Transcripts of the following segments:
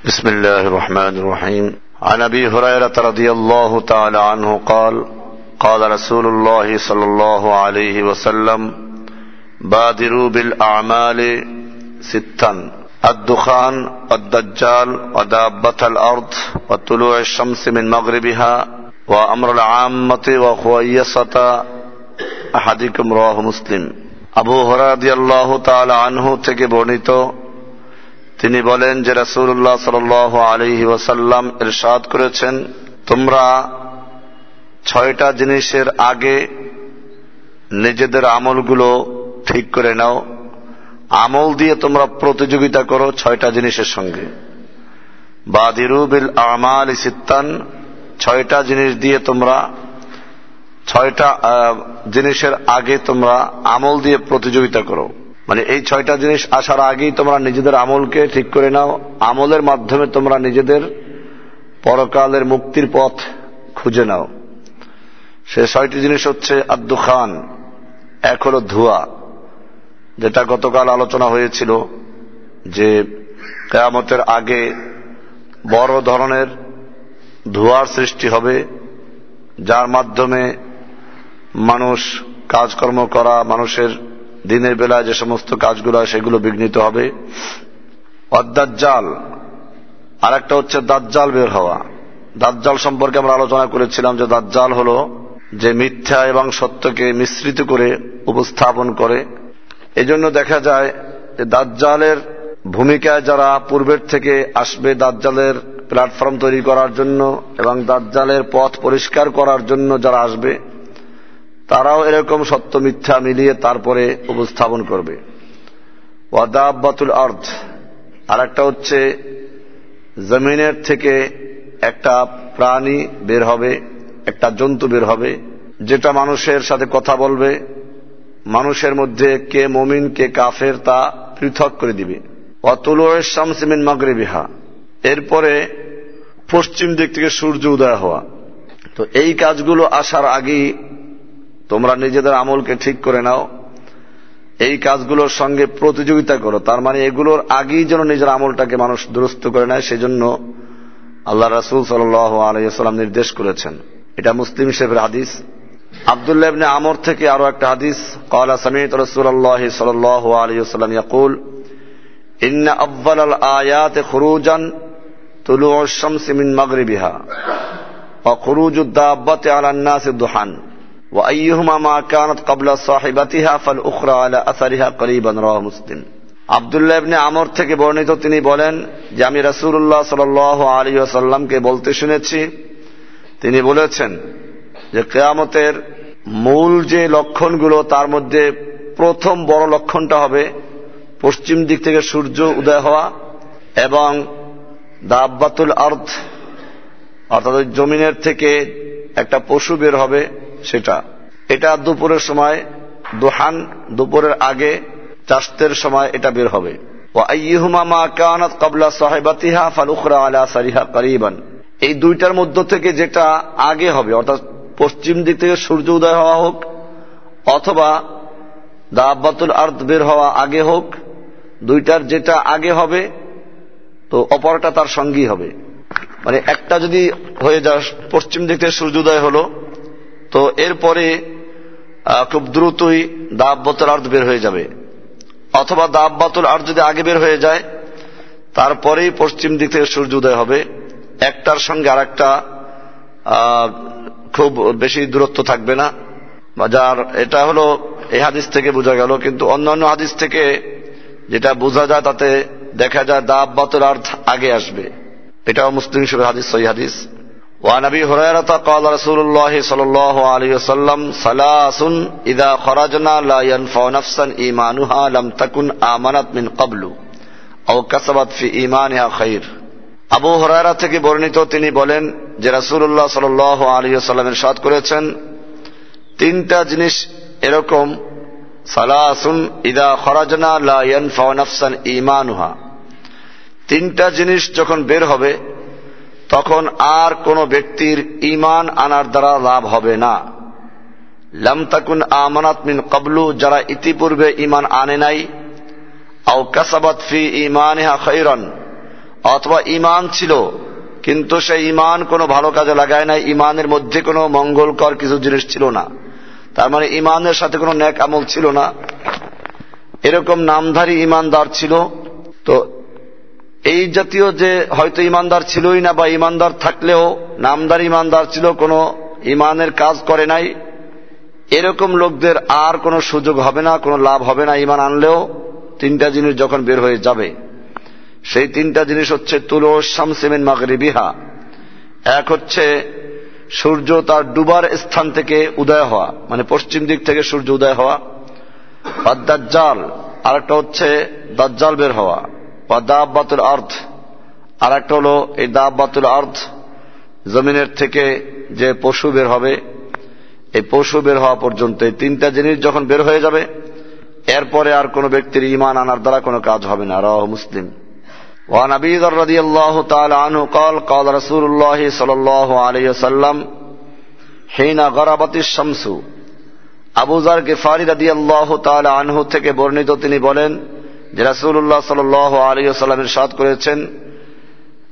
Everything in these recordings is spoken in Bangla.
بسم الله الرحمن الرحيم عن ابي هريره رضي الله تعالى عنه قال قال رسول الله صلى الله عليه وسلم بادروا بالاعمال ستا الدخان والدجال ودابه الارض وطلوع الشمس من مغربها وامر العامه وخويصه احدكم رواه مسلم আবু হরাদিয়াল্লাহ তাল আনহু থেকে বর্ণিত তিনি বলেন যে রাসুল্লাহ সাল আলহি ওসাল্লাম এরশাদ করেছেন, তোমরা ছয়টা জিনিসের আগে নিজেদের আমলগুলো ঠিক করে নাও। আমল দিয়ে তোমরা প্রতিযোগিতা করো ছয়টা জিনিসের সঙ্গে। বাদিরুবিল আমাল ইসিত্তান ছয়টা জিনিস দিয়ে তোমরা, ছয়টা জিনিসের আগে তোমরা আমল দিয়ে প্রতিযোগিতা করো। মানে এই ছয়টা জিনিস আসার আগেই তোমরা নিজেদের আমলকে ঠিক করে নাও। আমলের মাধ্যমে তোমরা নিজেদের পরকালের মুক্তির পথ খুঁজে নাও। সে ছয়টি জিনিস হচ্ছে আব্দু খান এক হল ধোয়া, যেটা গতকাল আলোচনা হয়েছিল যে কেয়ামতের আগে বড় ধরনের ধোয়ার সৃষ্টি হবে, যার মাধ্যমে মানুষ কাজকর্ম করা, মানুষের দিনের বেলায় যে সমস্ত কাজগুলো সেগুলো বিঘ্নিত হবে। অদ্দাজ্জাল আর একটা হচ্ছে দাজ্জাল বের হওয়া। দাজ্জাল সম্পর্কে আমরা আলোচনা করেছিলাম যে দাজ্জাল হল যে মিথ্যা এবং সত্যকে মিশ্রিত করে উপস্থাপন করে। এজন্য দেখা যায় যে দাজ্জালের ভূমিকায় যারা পূর্বের থেকে আসবে দাজ্জালের প্ল্যাটফর্ম তৈরি করার জন্য এবং দাজ্জালের পথ পরিষ্কার করার জন্য যারা আসবে তারাও এরকম সত্য মিথ্যা মিলিয়ে তারপরে উপস্থাপন করবে। ওয়াদাব্বাতুল আর্থ আর একটা হচ্ছে, জমিনের থেকে একটা প্রাণী বের হবে, একটা জন্তু বের হবে, যেটা মানুষের সাথে কথা বলবে, মানুষের মধ্যে কে মমিন, কে কাফের তা পৃথক করে দিবে। অতুলের শামসিমিন মাগরে বিহা এরপরে পশ্চিম দিক থেকে সূর্য উদয় হওয়া। তো এই কাজগুলো আসার আগেই তোমরা নিজেদের আমলকে ঠিক করে নাও এই কাজগুলোর সঙ্গে প্রতিযোগিতা করো তার মানে এগুলোর আগেই যেন নিজের আমলটাকে মানুষ দুরস্ত করে নেয় সেজন্য আল্লাহ রাসুল সাল আলাইসাল্লাম নির্দেশ করেছেন এটা মুসলিম শেফের হাদিস আবদুল্লাহ ইবনে আমর থেকে আরো একটা হাদিস قال سمعت رسول الله صلى الله عليه وسلم يقول إن أفضل الآيات خروجا طلوع الشمس من مغربها وخروج الدابة على الناس الضحى وأيهما ما كانت قبل صاحبتها فالأخرى على أثرها قريبا رواه مسلم আবদুল্লাহ ইবনে আমর থেকে বর্ণিত তিনি বলেন যে আমি রাসূলুল্লাহ সাল্লাল্লাহু আলাইহি ওয়াসাল্লামকে বলতে শুনেছি তিনি বলেছেন যে কেয়ামতের মূল যে লক্ষণগুলো তার মধ্যে প্রথম বড় লক্ষণটা হবে পশ্চিম দিক থেকে সূর্য উদয় হওয়া এবং দাব্বাতুল আর্থ অর্থাৎ জমিনের থেকে একটা পশু বের হবে সেটা। এটা দুপুরের সময়, দোহান দুপুরের আগে চাষতের সময় এটা বের হবে। এই দুইটার মধ্য থেকে যেটা আগে হবে, অর্থাৎ পশ্চিম দিক থেকে সূর্য উদয় হওয়া হোক, অথবা দাব্বাতুল আর্থ বের হওয়া আগে হোক, দুইটার যেটা আগে হবে, তো অপরটা তার সঙ্গী হবে। মানে একটা যদি হয়ে যায়, পশ্চিম দিক থেকে সূর্যোদয় হলো তো এরপরে খুব দ্রুতই দাব্বাতুল আর্থ বের হয়ে যাবে। অথবা দাব্বাতুল আর্থ যদি আগে বের হয়ে যায়, তারপরেই পশ্চিম দিক থেকে সূর্য উদয় হবে। একটার সঙ্গে আর একটা খুব বেশি দূরত্ব থাকবে না। যার, এটা হলো এই হাদিস থেকে বোঝা গেল, কিন্তু অন্যান্য হাদিস থেকে যেটা বোঝা যায় তাতে দেখা যায় দাব দাব্বাতুল আর্থ আগে আসবে। এটাও মুসলিম শরীর হাদিস, সহি হাদিস। وعن ابي هريره قال رسول الله صلى الله عليه وسلم ثلاث اذا خرجنا لا ينفع نفسا ايمانها لم تكن امنت من قبل او كسبت في ايمانها خير আবু হরারা থেকে বর্ণিত তিনি বলেন যে রাসূলুল্লাহ সাল্লাল্লাহু আলাইহি ওয়াসাল্লামের সাদ করেছেন তিনটা জিনিস এরকম সালাসুন ইদা খরাজনা লা ইয়ানফা নাফসান ঈমানুহা তিনটা জিনিস যখন বের হবে তখন আর কোন ব্যক্তির ইমান আনার দ্বারা লাভ হবে না। লামতাকুন আমানাত মিন কবলু যারা ইতিপূর্বে ইমান আনে নাই, আও কাসাবাত ফি ইমানিহা খৈরন অথবা ইমান ছিল, কিন্তু সেই ইমান কোনো ভালো কাজে লাগায় নাই ইমানের মধ্যে কোনো মঙ্গলকর কিছু জিনিস ছিল না। তার মানে ইমানের সাথে কোনো ন্যাক আমল ছিল না। এরকম নামধারী ইমানদার ছিল। তো এই জাতীয় যে হয়তো ইমানদার ছিলই না বা ইমানদার থাকলেও নামদার ইমানদার ছিল, কোনো ইমানের কাজ করে নাই, এরকম লোকদের আর কোনো সুযোগ হবে না, কোনো লাভ হবে না ইমান আনলেও তিনটা জিনিস যখন বের হয়ে যাবে, সেই তিনটা জিনিস হচ্ছে তুলো শামসিমিন মাগরিবিহা। এক হচ্ছে সূর্য তার ডুবার স্থান থেকে উদয় হওয়া মানে পশ্চিম দিক থেকে সূর্য উদয় হওয়া। বা দাজ্জাল আর একটা হচ্ছে দাজ্জাল বের হওয়া। দাব্বাতুল আর্থ আর একটা হলো এই দাব্বাতুল আর্থ জমিনের থেকে যে পশু বের হবে এই পশু বের হওয়া পর্যন্ত এই তিনটা জিনিস যখন বের হয়ে যাবে এরপরে আর কোন ব্যক্তির ইমান আনার দ্বারা কোনো কাজ হবে না রাহ মুসলিম وعن ابي ذر رضي الله تعالى عنه قال قال رسول الله صلى الله عليه وسلم حين غربت الشمس আবু জার গেফারি রাদি আল্লাহ আনহু থেকে বর্ণিত তিনি বলেন যে রাসুল্লাহ সাল আলী সাল্লামের সাদ করেছেন,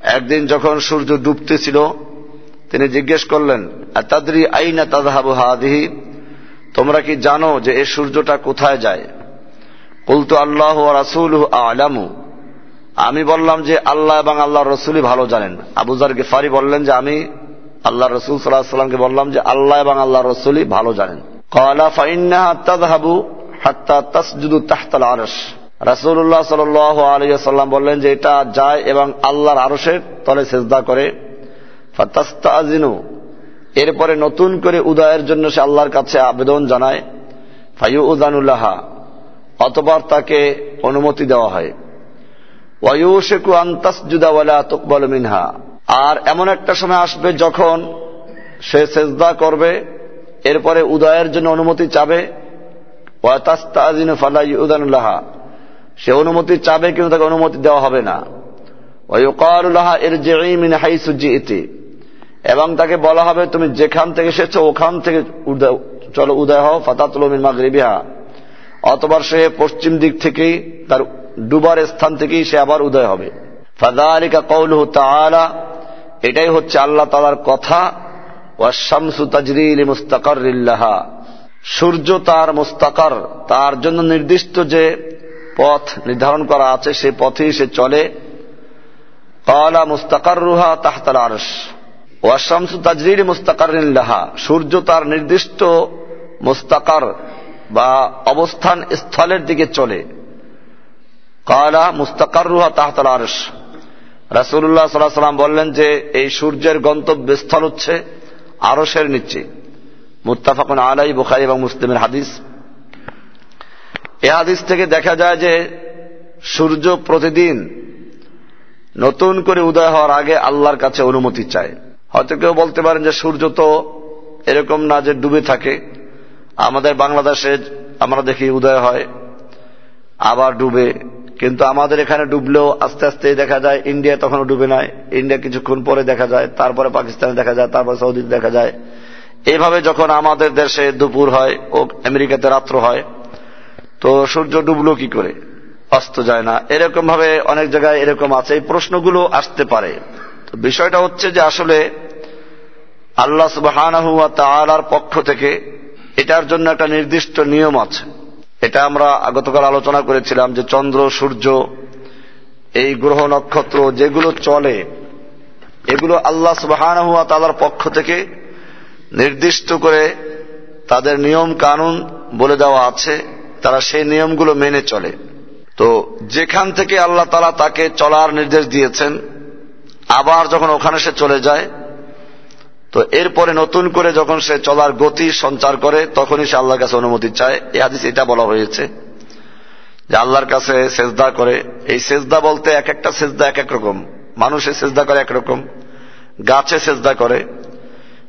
একদিন যখন সূর্য ডুবতেছিল, তিনি জিজ্ঞেস করলেন তাদরি আইনা তাজহাবু হাদিহি? তোমরা কি জানো যে এই সূর্যটা কোথায় যায়? কুলতু আল্লাহ রাসুল আলামু। আমি বললাম যে আল্লাহ এবং আল্লাহ রসুলই ভালো জানেন। আবুজার গেফারি বললেন যে, আমি আল্লাহ রসুল সাল্লাহ সাল্লামকে বললাম যে আল্লাহ এবং আল্লাহ রসুলই ভালো জানেন। কলা ফাইন্নাহা তাজহাবু হাত্তা তাসজুদু তাহতাল আরশ। রাসুল্লাহ সাল আলিয়াল্লাম বললেন যে এটা যায় এবং আল্লাহর আরসের তলে সেজদা করে। ফাতাস্তাজিনু, এরপরে নতুন করে উদয়ের জন্য সে আল্লাহর কাছে আবেদন জানায়। ফাইউ উদানুল্লাহা অতবার তাকে অনুমতি দেওয়া হয়। ওয়ুশেকু আন্তাসজুদাওয়ালা তুকবল মিনহা, আর এমন একটা সময় আসবে যখন সে সেজদা করবে, এরপরে উদয়ের জন্য অনুমতি চাবে। ওয়াতাস্তাজিনু ফালা ইউদানুল্লাহা সে অনুমতি চাবে কিন্তু তাকে অনুমতি দেওয়া হবে না। এবং তাকে বলা হবে, তুমি যেখান থেকে এসেছ, ওখান থেকে চলো উদয় হও, ফাতাতুল মিন মাগরিবিহা। অথবা সে পশ্চিম দিক থেকেই, তার ডুবার স্থান থেকেই সে আবার উদয় হবে। ফাদালিকা কৌলহু তাআলা, এটাই হচ্ছে আল্লাহ তালার কথা মুস্তাকারিল্লাহা সূর্য তার মুস্তাকার, তার জন্য নির্দিষ্ট যে পথ নির্ধারণ করা আছে সে পথেই সে চলে। কালা মুস্তাকার রুহা তাহতাল আরশ। ওয়াশামসু তাজরিল মুস্তাকারিল্লাহা সূর্য তার নির্দিষ্ট মুস্তাকার বা অবস্থান স্থলের দিকে চলে। কালা মুস্তাকার রুহা তাহতাল আরস রাসুল্লাহ সাল্লাহ সাল্লাম বললেন যে, এই সূর্যের গন্তব্যস্থল হচ্ছে আরসের নিচে। মুত্তাফাকুন আলাই বুখারি এবং মুসলিমের হাদিস। এ হাদিস থেকে দেখা যায় যে সূর্য প্রতিদিন নতুন করে উদয় হওয়ার আগে আল্লাহর কাছে অনুমতি চায়। হয়তো কেউ বলতে পারেন যে সূর্য তো এরকম না যে ডুবে থাকে। আমাদের বাংলাদেশে আমরা দেখি উদয় হয়, আবার ডুবে। কিন্তু আমাদের এখানে ডুবলেও আস্তে আস্তে দেখা যায়, ইন্ডিয়া তখনও ডুবে নাই। ইন্ডিয়া কিছুক্ষণ পরে দেখা যায়, তারপরে পাকিস্তানে দেখা যায়, তারপরে সৌদিতে দেখা যায়। এইভাবে যখন আমাদের দেশে দুপুর হয় ও আমেরিকাতে রাত্র হয় তো সূর্য ডুবলো কি করে? অস্ত যায় না। এরকম ভাবে অনেক জায়গায় এরকম আছে। এই প্রশ্নগুলো আসতে পারে। তো বিষয়টা হচ্ছে যে আসলে আল্লাহ সুবাহ পক্ষ থেকে এটার জন্য একটা নির্দিষ্ট নিয়ম আছে। এটা আমরা গতকাল আলোচনা করেছিলাম যে চন্দ্র, সূর্য, এই গ্রহ নক্ষত্র যেগুলো চলে, এগুলো আল্লাহ সুবাহান হুয়া তালার পক্ষ থেকে নির্দিষ্ট করে তাদের নিয়ম কানুন বলে দেওয়া আছে। তারা সেই নিয়মগুলো মেনে চলে। তো যেখান থেকে আল্লাহ তালা তাকে চলার নির্দেশ দিয়েছেন, আবার যখন ওখানে সে চলে যায়, তো এরপরে নতুন করে যখন সে চলার গতি সঞ্চার করে, তখনই সে আল্লাহর কাছে অনুমতি চায়। এ হাদিস এটা বলা হয়েছে যে আল্লাহর কাছে সেজদা করে। এই সেজদা বলতে এক একটা সেজদা এক এক রকম। মানুষের সেজদা করে একরকম গাছে সেজদা করে,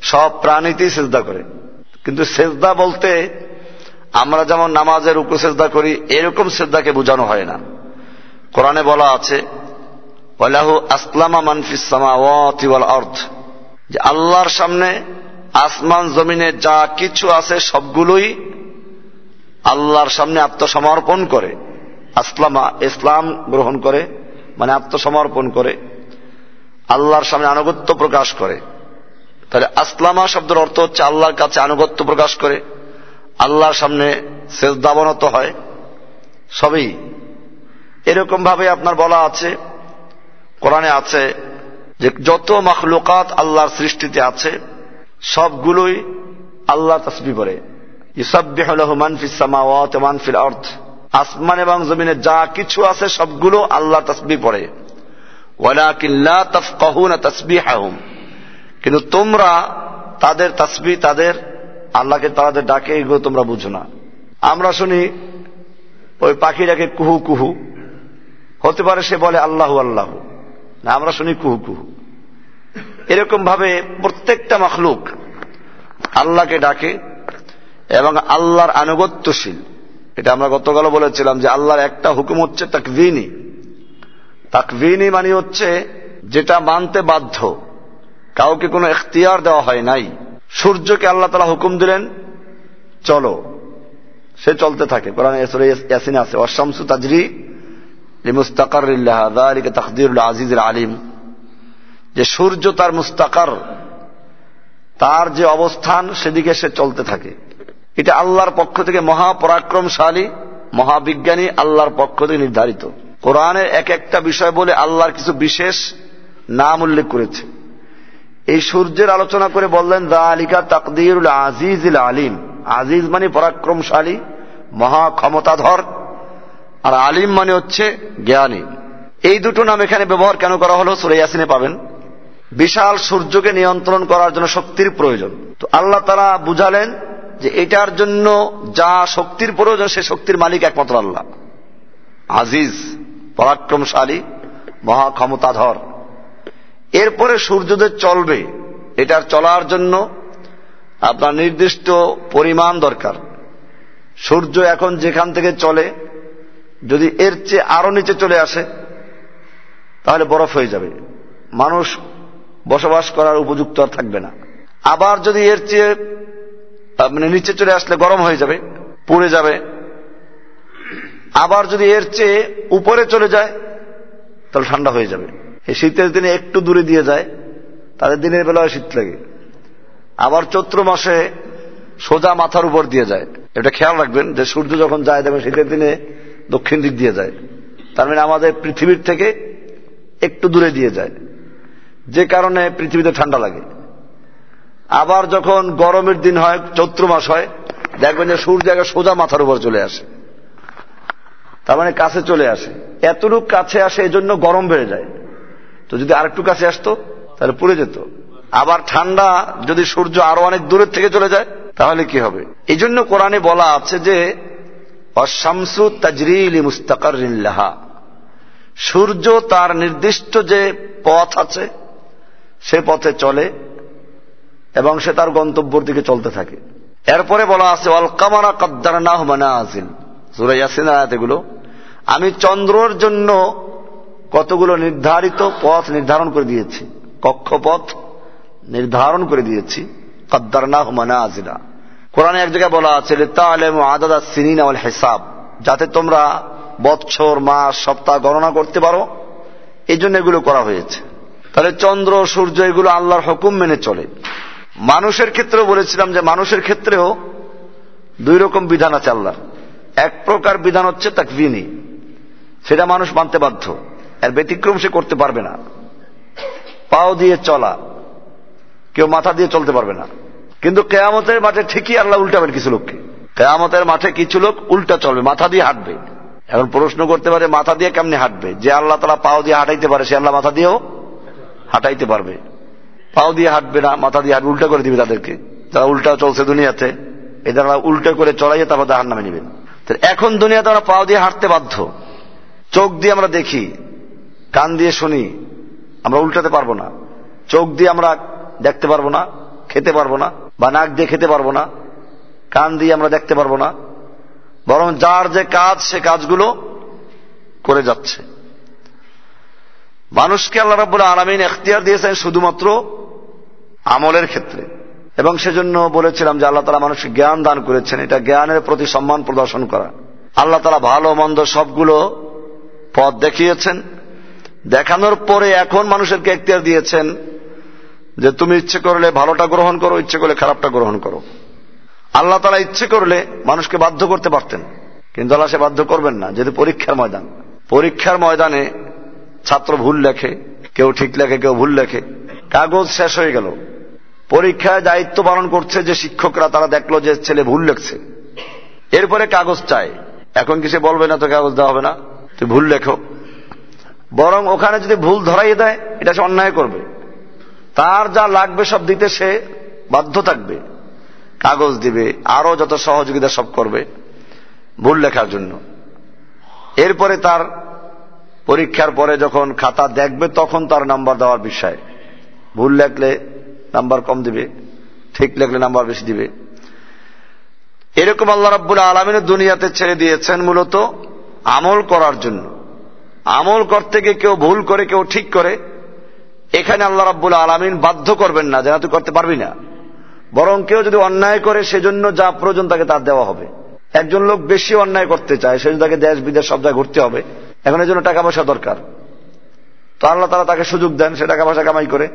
সব প্রাণীতেই সেজদা করে। কিন্তু সেজদা বলতে আমরা যেমন নামাজের উকু সেজদা করি, এরকম সেজদাকে বোঝানো হয় না। কোরআনে বলা আছে, ওয়ালাহু আসলামা যে আল্লাহর সামনে আসমান, জমিনে যা কিছু আছে সবগুলোই আল্লাহর সামনে আত্মসমর্পণ করে। আসলামা, ইসলাম গ্রহণ করে মানে আত্মসমর্পণ করে, আল্লাহর সামনে আনুগত্য প্রকাশ করে। তাহলে আসলামা শব্দের অর্থ হচ্ছে আল্লাহর কাছে আনুগত্য প্রকাশ করে। আল্লাহর সামনে শেষদাবনত হয়, সবই। এরকম ভাবে আপনার বলা আছে, কোরআনে আছে যে যত মখলুকাত আল্লাহর সৃষ্টিতে আছে, সবগুলোই আল্লাহ তসবি করে। মানফিল অর্থ আসমান এবং জমিনে যা কিছু আছে সবগুলো আল্লাহ তসবি পড়ে কিন্তু তোমরা তাদের তসবি, তাদের আল্লাহকে তাদের ডাকে, এগুলো তোমরা বুঝো না। আমরা শুনি, ওই পাখি ডাকে কুহু কুহু। হতে পারে সে বলে আল্লাহু আল্লাহ। না, আমরা শুনি কুহু কুহু। এরকম ভাবে প্রত্যেকটা মখলুক আল্লাহকে ডাকে এবং আল্লাহর আনুগত্যশীল। এটা আমরা গতকাল বলেছিলাম যে আল্লাহর একটা হুকুম হচ্ছে তাকভিনী। তাকভিনী মানে হচ্ছে যেটা মানতে বাধ্য। কাউকে কোনো এখতিয়ার দেওয়া হয় নাই। সূর্যকে আল্লাহ তালা হুকুম দিলেন, চলো। সে চলতে থাকে। কোরআন ইয়াসিন আছে অশামসু তাজরি মুস্তাকার তকদিরুল আজিজ আলিম। যে সূর্য তার মুস্তাকার, তার যে অবস্থান, সেদিকে সে চলতে থাকে। এটা আল্লাহর পক্ষ থেকে মহাপরাক্রমশালী, মহাবিজ্ঞানী আল্লাহর পক্ষ থেকে নির্ধারিত। কোরআনের এক একটা বিষয় বলে আল্লাহর কিছু বিশেষ নাম উল্লেখ করেছে। এই সূর্যের আলোচনা করে বললেন দা আলিকা তাকদিরুল আজিজ আলিম। আজিজ মানে পরাক্রমশালী, মহা ক্ষমতাধর, আর আলিম মানে হচ্ছে জ্ঞানী। এই দুটো নাম এখানে ব্যবহার কেন করা হলো সুরাইয়াসিনে পাবেন? বিশাল সূর্যকে নিয়ন্ত্রণ করার জন্য শক্তির প্রয়োজন। তো আল্লাহ তারা বুঝালেন যে এটার জন্য যা শক্তির প্রয়োজন, সে শক্তির মালিক একমাত্র আল্লাহ। আজিজ, পরাক্রমশালী, মহা ক্ষমতাধর। এরপরে সূর্যদের চলবে। এটার চলার জন্য আপনার নির্দিষ্ট পরিমাণ দরকার। সূর্য এখন যেখান থেকে চলে, যদি এর চেয়ে আরও নিচে চলে আসে, তাহলে বরফ হয়ে যাবে। মানুষ বসবাস করার উপযুক্ত আর থাকবে না। আবার যদি এর চেয়ে মানে নিচে চলে আসলে গরম হয়ে যাবে, পুড়ে যাবে, আবার যদি এর চেয়ে উপরে চলে যায়, তাহলে ঠান্ডা হয়ে যাবে। এই শীতের দিনে একটু দূরে দিয়ে যায়, তাদের দিনের বেলায় শীত লাগে। আবার চৈত্র মাসে সোজা মাথার উপর দিয়ে যায়। এটা খেয়াল রাখবেন যে সূর্য যখন যায় দেখবেন শীতের দিনে দক্ষিণ দিক দিয়ে যায়। তার মানে আমাদের পৃথিবীর থেকে একটু দূরে দিয়ে যায়। যে কারণে পৃথিবীতে ঠান্ডা লাগে। আবার যখন গরমের দিন হয়, চৈত্র মাস হয়, দেখবেন যে সূর্য আগে সোজা মাথার উপর চলে আসে। তার মানে কাছে চলে আসে। এতটুক কাছে আসে, এজন্য গরম বেড়ে যায়। তো যদি আরেকটু কাছে আসতো, তাহলে পুড়ে যেত। আবার ঠান্ডা যদি সূর্য আরও অনেক দূরের থেকে চলে যায়, তাহলে কি হবে? এই জন্য কোরআনে বলা আছে যে, অশামসু তাজরিলি মুস্তাকার সূর্য তার নির্দিষ্ট যে পথ আছে, সে পথে চলে এবং সে তার গন্তব্যর দিকে চলতে থাকে। এরপরে বলা আছে অল কামারা কদ্দার না হুমানা আসিন আয়াত এগুলো। আমি চন্দ্রর জন্য কতগুলো নির্ধারিত পথ নির্ধারণ করে দিয়েছি, কক্ষপথ নির্ধারণ করে দিয়েছি কদ্দার না হুমানা আজিনা কোরআনে এক জায়গায় বলা আছে আদাদা সিনিন হেসাব, যাতে তোমরা বৎসর মাস, সপ্তাহ গণনা করতে পারো। এই জন্য এগুলো করা হয়েছে। তাহলে চন্দ্র, সূর্য এগুলো আল্লাহর হুকুম মেনে চলে। মানুষের ক্ষেত্রেও বলেছিলাম যে মানুষের ক্ষেত্রেও দুই রকম বিধান আছে আল্লাহ এক প্রকার বিধান হচ্ছে তাকবিনী সেটা মানুষ মানতে বাধ্য। এর ব্যতিক্রম সে করতে পারবে না। পাও দিয়ে চলা, কেউ মাথা দিয়ে চলতে পারবে না। কিন্তু কেয়ামতের মাঠে ঠিকই আল্লাহ উল্টাবেন কিছু লোককে। কেয়ামতের মাঠে কিছু লোক উল্টা চলবে, মাথা দিয়ে হাঁটবে। এখন প্রশ্ন করতে পারে, মাথা দিয়ে কেমনি হাঁটবে? যে আল্লাহ তারা পাও দিয়ে হাঁটাইতে পারে, সে আল্লাহ মাথা দিয়েও হাঁটাইতে পারবে। পাও দিয়ে হাঁটবে না, মাথা দিয়ে হাঁটবে, উল্টা করে দিবে তাদেরকে। তারা উল্টা চলছে দুনিয়াতে, এদের উল্টা করে চড়াইয়ে তারপর হার নামে নেবেন এখন দুনিয়াতে আমরা পাও দিয়ে হাঁটতে বাধ্য। চোখ দিয়ে আমরা দেখি কান দিয়ে শুনি, আমরা উল্টাতে পারব না। চোখ দিয়ে আমরা দেখতে পারব না, খেতে পারব না, বা নাক দিয়ে খেতে পারব না, কান দিয়ে আমরা দেখতে পারব না, বরং যার যে কাজ, সে কাজগুলো করে যাচ্ছে। মানুষকে আল্লাহ রাবুল আলমিন এখতিয়ার দিয়েছেন শুধুমাত্র আমলের ক্ষেত্রে। এবং সেজন্য বলেছিলাম যে আল্লাহ তালা মানুষকে জ্ঞান দান করেছেন। এটা জ্ঞানের প্রতি সম্মান প্রদর্শন করা। আল্লাহ তালা ভালো মন্দ সবগুলো পথ দেখিয়েছেন। দেখানোর পরে এখন মানুষেরকে এখতিয়ার দিয়েছেন যে তুমি ইচ্ছে করলে ভালোটা গ্রহণ করো, ইচ্ছে করলে খারাপটা গ্রহণ করো। আল্লাহ তারা ইচ্ছে করলে মানুষকে বাধ্য করতে পারতেন, কিন্তু আল্লাহ সে বাধ্য করবেন না, যেহেতু পরীক্ষার ময়দান। পরীক্ষার ময়দানে ছাত্র ভুল লেখে, কেউ ঠিক লেখে, কেউ ভুল লেখে। কাগজ শেষ হয়ে গেল। পরীক্ষায় দায়িত্ব পালন করছে যে শিক্ষকরা, তারা দেখল যে ছেলে ভুল লেখছে। এরপরে কাগজ চায়। এখন কি সে বলবে না তো কাগজ দেওয়া হবে না? তুই ভুল লেখো। বরং ওখানে যদি ভুল ধরাই দেয়, এটা সে অন্যায় করবে। তার যা লাগবে সব দিতে সে বাধ্য থাকবে। কাগজ দিবে আরও যত সহযোগিতা সব করবে, ভুল লেখার জন্য। এরপরে তার পরীক্ষার পরে যখন খাতা দেখবে, তখন তার নাম্বার দেওয়ার বিষয়। ভুল লেখলে নাম্বার কম দিবে, ঠিক লেখলে নাম্বার বেশি দিবে। এরকম আল্লাহ রাব্বুল আলমিনের দুনিয়াতে ছেড়ে দিয়েছেন মূলত আমল করার জন্য। আমল করতে গিয়ে কেউ ভুল করে, কেউ ঠিক করে, এখানে আল্লাহ রাব্বুল আলমিন বাধ্য করবেন না, যেন তুই করতে পারবি না। বরং কেউ যদি অন্যায় করে, সেজন্য যা প্রয়োজন তাকে তার দেওয়া হবে। একজন লোক বেশি অন্যায় করতে চায়, সেজন্য তাকে দেশ, বিদেশ সব জায়গায় ঘুরতে হবে। এখন এই জন্য টাকা পয়সা দরকার। তো আল্লাহ তারা তাকে সুযোগ দেন, সে টাকা পয়সা কামাই করে,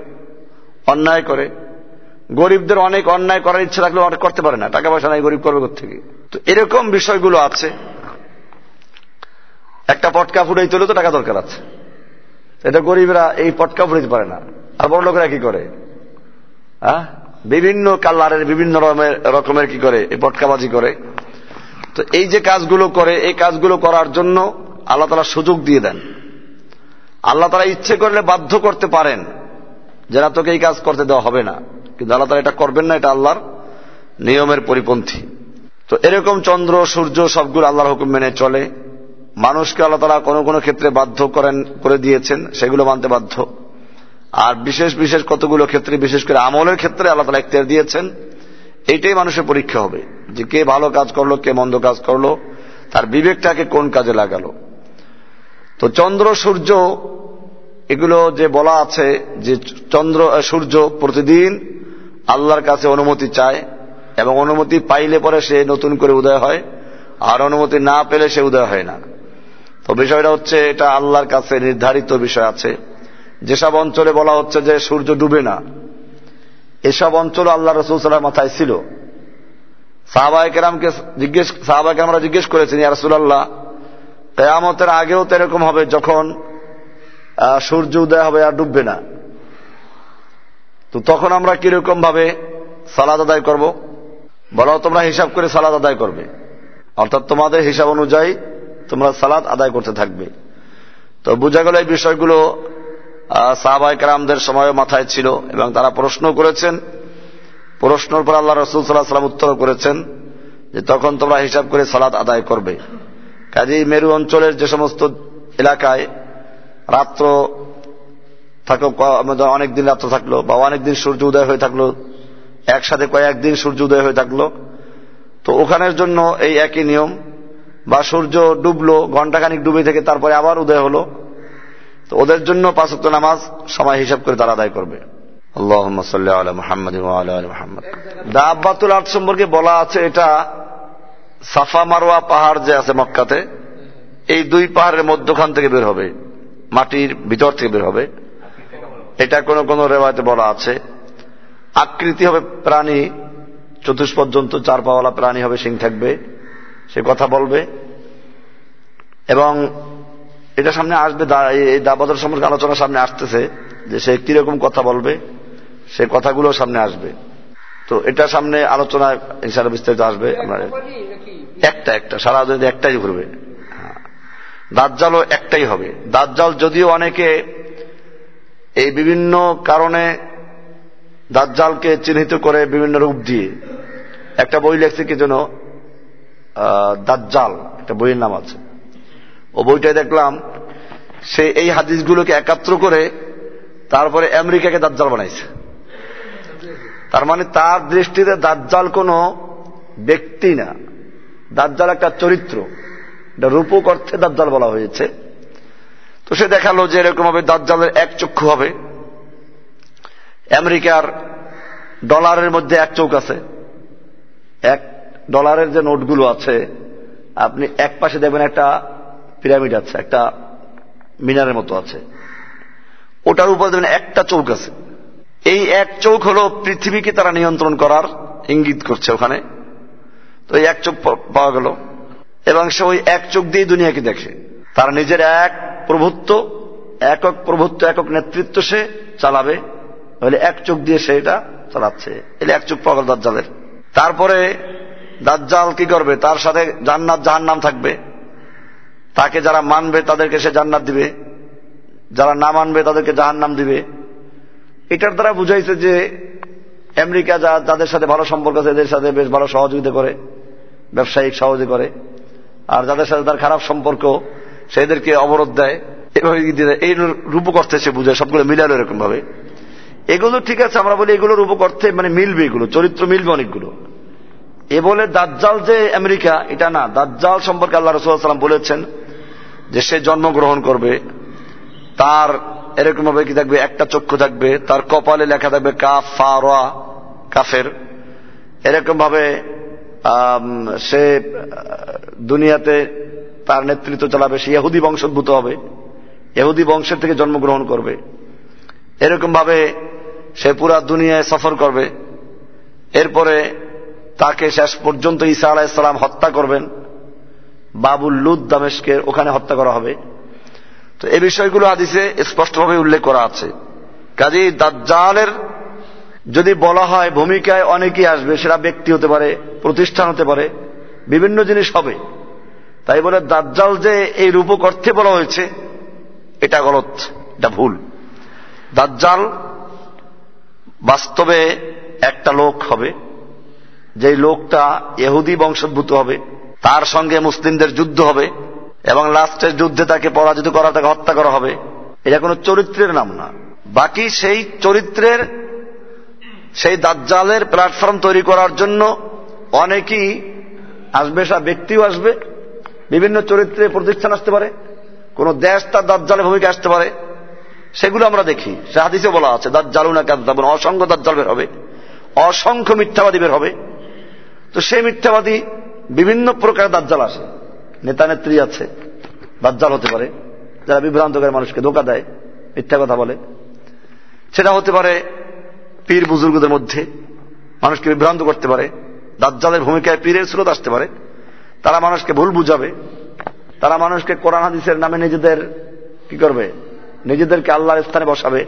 অন্যায় করে। গরিবদের অনেক অন্যায় করার ইচ্ছা থাকলে করতে পারে না, টাকা পয়সা নাই, গরিব করবে থেকে তো এরকম বিষয়গুলো আছে। একটা পটকা ফুটাইতে হলে তো টাকা দরকার আছে। এটা গরিবরা এই পটকা ফুটাইতে পারে না। আর বড় লোকেরা কি করে? হ্যাঁ? বিভিন্ন কালারের, বিভিন্ন রকমের কি করে? এই পটকাবাজি করে। তো এই যে কাজগুলো করে, এই কাজগুলো করার জন্য আল্লাহ তালা সুযোগ দিয়ে দেন। আল্লাহ তারা ইচ্ছে করলে বাধ্য করতে পারেন যে না, তোকে এই কাজ করতে দেওয়া হবে না। কিন্তু আল্লাহ তারা এটা করবেন না, এটা আল্লাহর নিয়মের পরিপন্থী। তো এরকম চন্দ্র, সূর্য সবগুলো আল্লাহর হুকুম মেনে চলে। মানুষকে আল্লাহ তারা কোনো কোনো ক্ষেত্রে বাধ্য করেন, করে দিয়েছেন, সেগুলো মানতে বাধ্য। আর বিশেষ বিশেষ কতগুলো ক্ষেত্রে, বিশেষ করে আমলের ক্ষেত্রে আল্লাহ তালা ইখতিয়ার দিয়েছেন, এইটাই মানুষের পরীক্ষা হবে। যে কে ভালো কাজ করল, কে মন্দ কাজ করল, তার বিবেকটাকে কোন কাজে লাগালো। তো চন্দ্র, সূর্য, এগুলো যে বলা আছে যে চন্দ্র সূর্য প্রতিদিন আল্লাহর কাছে অনুমতি চায়, এবং অনুমতি পাইলে পরে সে নতুন করে উদয় হয়, আর অনুমতি না পেলে সে উদয় হয় না। তো বিষয়টা হচ্ছে এটা আল্লাহর কাছে নির্ধারিত বিষয় আছে। যেসব অঞ্চলে বলা হচ্ছে যে সূর্য ডুবে না, এসব অঞ্চল আল্লাহ রসুল সাল্লাহ মাথায় ছিল। সাহাবাহিকেরামকে জিজ্ঞেস সাহাবাহিক আমরা জিজ্ঞেস করেছেন, ইয়া রসুল্লাহ কেয়ামতের আগেও তো এরকম হবে যখন সূর্য উদয় হবে আর ডুববে না? তো তখন আমরা কীরকম ভাবে সালাদ আদায় করব? বলাও তোমরা হিসাব করে সালাদ আদায় করবে। অর্থাৎ তোমাদের হিসাব অনুযায়ী তোমরা সালাদ আদায় করতে থাকবে। তো বোঝা গেল এই বিষয়গুলো সাহাবাহিক রামদের সময় মাথায় ছিল এবং তারা প্রশ্ন করেছেন। প্রশ্নের পর আল্লাহ রসুল সাল্লাহ সাল্লাম উত্তর করেছেন যে তখন তোমরা হিসাব করে সালাদ আদায় করবে। কাজেই মেরু অঞ্চলের যে সমস্ত এলাকায় রাত্র থাকল অনেকদিন রাত্র থাকল বা অনেকদিন সূর্য উদয় হয়ে থাকল, একসাথে কয়েকদিন সূর্য উদয় হয়ে থাকল। তো ওখানের জন্য এই একই নিয়ম বা সূর্য ডুবলো ঘন্টাখানিক ডুবে থেকে তারপরে আবার উদয় হলো। তো ওদের জন্য পাঁচক্ত নামাজ সময় হিসাব করে তারা আদায় করবে। দাব্বাতুল আর্ট সম্পর্কে বলা আছে এটা সাফা মারোয়া পাহাড় যে আছে মক্কাতে, এই দুই পাহাড়ের মধ্যখান থেকে বের হবে, মাটির ভিতর থেকে বের হবে। এটা কোন কোন রেওয়ায়তে বলা আছে। আকৃতি হবে প্রাণী চতুষ পর্যন্ত চার পাওয়ালা প্রাণী হবে, সিং থাকবে। সে কথা বলবে। এবং এটা সামনে আসবে এই দাবাদর সম্পর্কে আলোচনা সামনে আসতেছে যে সে কীরকম কথা বলবে, সে কথাগুলো সামনে আসবে। তো এটা সামনে আলোচনায় ইনশাআল্লাহ বিস্তারিত আসবে একটা একটা, সারা যদি একটাই ঘুরবে। দাজ্জালও একটাই হবে। দাজ্জাল যদিও অনেকে এই বিভিন্ন কারণে দাজ্জালকে চিহ্নিত করে বিভিন্ন রূপ দিয়ে, একটা বই লেখছে কি যেন দাজ্জাল, একটা বইয়ের নাম আছে। ও বইটায় দেখলাম, সে এই হাদিসগুলোকে একাত্র করে তারপরে আমেরিকাকে দাজ্জাল বানাইছে। তার মানে তার দৃষ্টিতে দাজ্জাল কোন ব্যক্তি না। দাজ্জাল একটা চরিত্র। এটা রূপক অর্থে দাজ্জাল বলা হয়েছে। তো সে দেখাল যে এরকম ভাবে দাজ্জালের এক চক্ষু হবে। আমেরিকার ডলারের মধ্যে এক চোখ আছে। এক ডলারের যে নোটগুলো আছে, আপনি এক পাশে দেখবেন একটা পিরামিড আছে, একটা মিনারের মতো আছে। ওটার উপর দেখবেন একটা চৌক আছে। এই এক চৌক হলো পৃথিবীকে তারা নিয়ন্ত্রণ করার ইঙ্গিত করছে ওখানে। তো এই এক চোখ পাওয়া গেল। এবং সে ওই এক চোখ দিয়ে দুনিয়াকে দেখে। তার নিজের এক প্রভুত্ব, একক প্রভুত্ব, একক নেতৃত্ব সে চালাবে। এক চোখ দিয়ে সে এটা চালাচ্ছে। এক চোখ পাওয়া গেল দাজ্জালের। তারপরে দাজ্জাল কি করবে? তার সাথে জান্নাত জাহান্নাম থাকবে। তাকে যারা মানবে তাদেরকে সে জান্নাত দিবে। যারা না মানবে তাদেরকে জাহান্নাম দিবে। এটার দ্বারা বুঝাইছে যে আমেরিকা যা, যাদের সাথে ভালো সম্পর্ক আছে, এদের সাথে বেশ ভালো সহযোগিতা করে, ব্যবসায়িক সহযোগিতা করে। আর যাদের সাথে তার খারাপ সম্পর্ক, সেদেরকে অবরোধ দেয়। এভাবে এই রূপক অর্থে সে বুঝায়, সবগুলো মিলালো এরকম ভাবে এগুলো ঠিক আছে, আমরা বলি এগুলোর রূপক অর্থে মানে মিলবে এগুলো, চরিত্র মিলবে অনেকগুলো। এ বলে দাজ্জাল যে আমেরিকা, এটা না। দাজ্জাল সম্পর্কে আল্লাহ রসুল্লাহাম বলেছেন যে সে জন্মগ্রহণ করবে, তার এরকম ভাবে কি থাকবে? একটা চক্ষু থাকবে, তার কপালে লেখা থাকবে কাফ কাফের। এরকম ভাবে সে দুনিয়াতে তার নেতৃত্ব চালাবে, সে ইহুদি বংশোদ্ভূত হবে, ইহুদি বংশের থেকে জন্মগ্রহণ করবে। এরকম ভাবে সে পুরা দুনিয়ায় সফর করবে। এরপরে তাকে শেষ পর্যন্ত ঈসা আলাহিসাল্লাম হত্যা করবেন। বাবুল লুদ দামেশকে ওখানে হত্যা করা হবে। তো এই বিষয়গুলো আদিসে স্পষ্টভাবে উল্লেখ করা আছে। কাজী দাজ্জালের যদি বলা হয় ভূমিকায় অনেকেই আসবে, সেটা ব্যক্তি হতে পারে, প্রতিষ্ঠান হতে পারে, বিভিন্ন জিনিস হবে। তাই বলে দাজ্জাল যে এই রূপক অর্থে বলা হয়েছে, এটা গলত, এটা ভুল। দাজ্জাল বাস্তবে একটা লোক হবে। যে লোকটা এহুদি বংশোদ্ভূত হবে, তার সঙ্গে মুসলিমদের যুদ্ধ হবে এবং লাস্টের যুদ্ধে তাকে পরাজিত করা, তাকে হত্যা করা হবে। এটা কোনো চরিত্রের নাম না। বাকি সেই চরিত্রের, সেই দাজ্জালের প্ল্যাটফর্ম তৈরি করার জন্য অনেকেই আসবে, সব ব্যক্তিও আসবে। বিভিন্ন চরিত্রে প্রতিষ্ঠান আসতে পারে। কোন দেশ তার দাজ্জালের ভূমিকা আসতে পারে। সেগুলো আমরা দেখি। সে হাদিসে বলা আছে, দাজ্জালুনা কাদ্দাবুন অসংখ্য দাজ্জাল বের হবে। অসংখ্য মিথ্যাবাদী বের হবে। তো সেই মিথ্যাবাদী বিভিন্ন প্রকার দাজ্জাল আসে। নেতা নেত্রী আছে, দাজ্জাল হতে পারে, যারা বিভ্রান্ত করে মানুষকে ধোকা দেয়, মিথ্যা কথা বলে। সেটা হতে পারে পীর বুজুর্গদের মধ্যে, মানুষকে বিভ্রান্ত করতে পারে, দাজ্জালের ভূমিকায় পীরের স্রোত আসতে পারে। তারা মানুষকে ভুল বুঝাবে, তারা মানুষকে কোরআন হাদিসের নামে নিজেদের কি করবে? নিজেদেরকে আল্লাহর স্থানে বসাবে,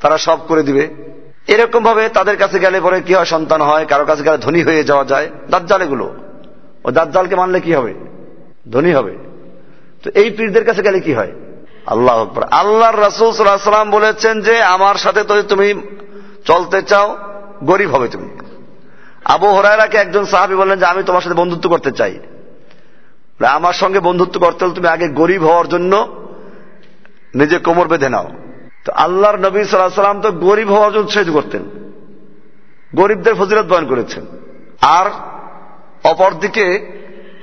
তারা সব করে দিবে। এরকম ভাবে তাদের কাছে গেলে পরে কি হয়? সন্তান হয়, কারও কাছে গেলে ধনী হয়ে যাওয়া যায়। দাজ্জাল এগুলো ও দাজ্জালকে মানলে কি হবে? ধনী হবে। তো এই পীরদের কাছে গেলে কি হয়? আল্লাহ আল্লাহর রাসুল সাল্লাম বলেছেন যে, আমার সাথে তো তুমি চলতে চাও, গরিব হবে তুমি। আবু হরাইরাকে একজন সাহাবি বললেন যে, আমি তোমার সাথে বন্ধুত্ব করতে চাই। আমার সঙ্গে বন্ধুত্ব করতে হলে তুমি আগে গরিব হওয়ার জন্য নিজে কোমর বেঁধে নাও। তো আল্লাহর নবী সাল্লাহ সাল্লাম তো গরিব হওয়ার জন্য উৎসাহিত করতেন। গরিবদের ফজিলত বয়ন করেছেন। আর অপরদিকে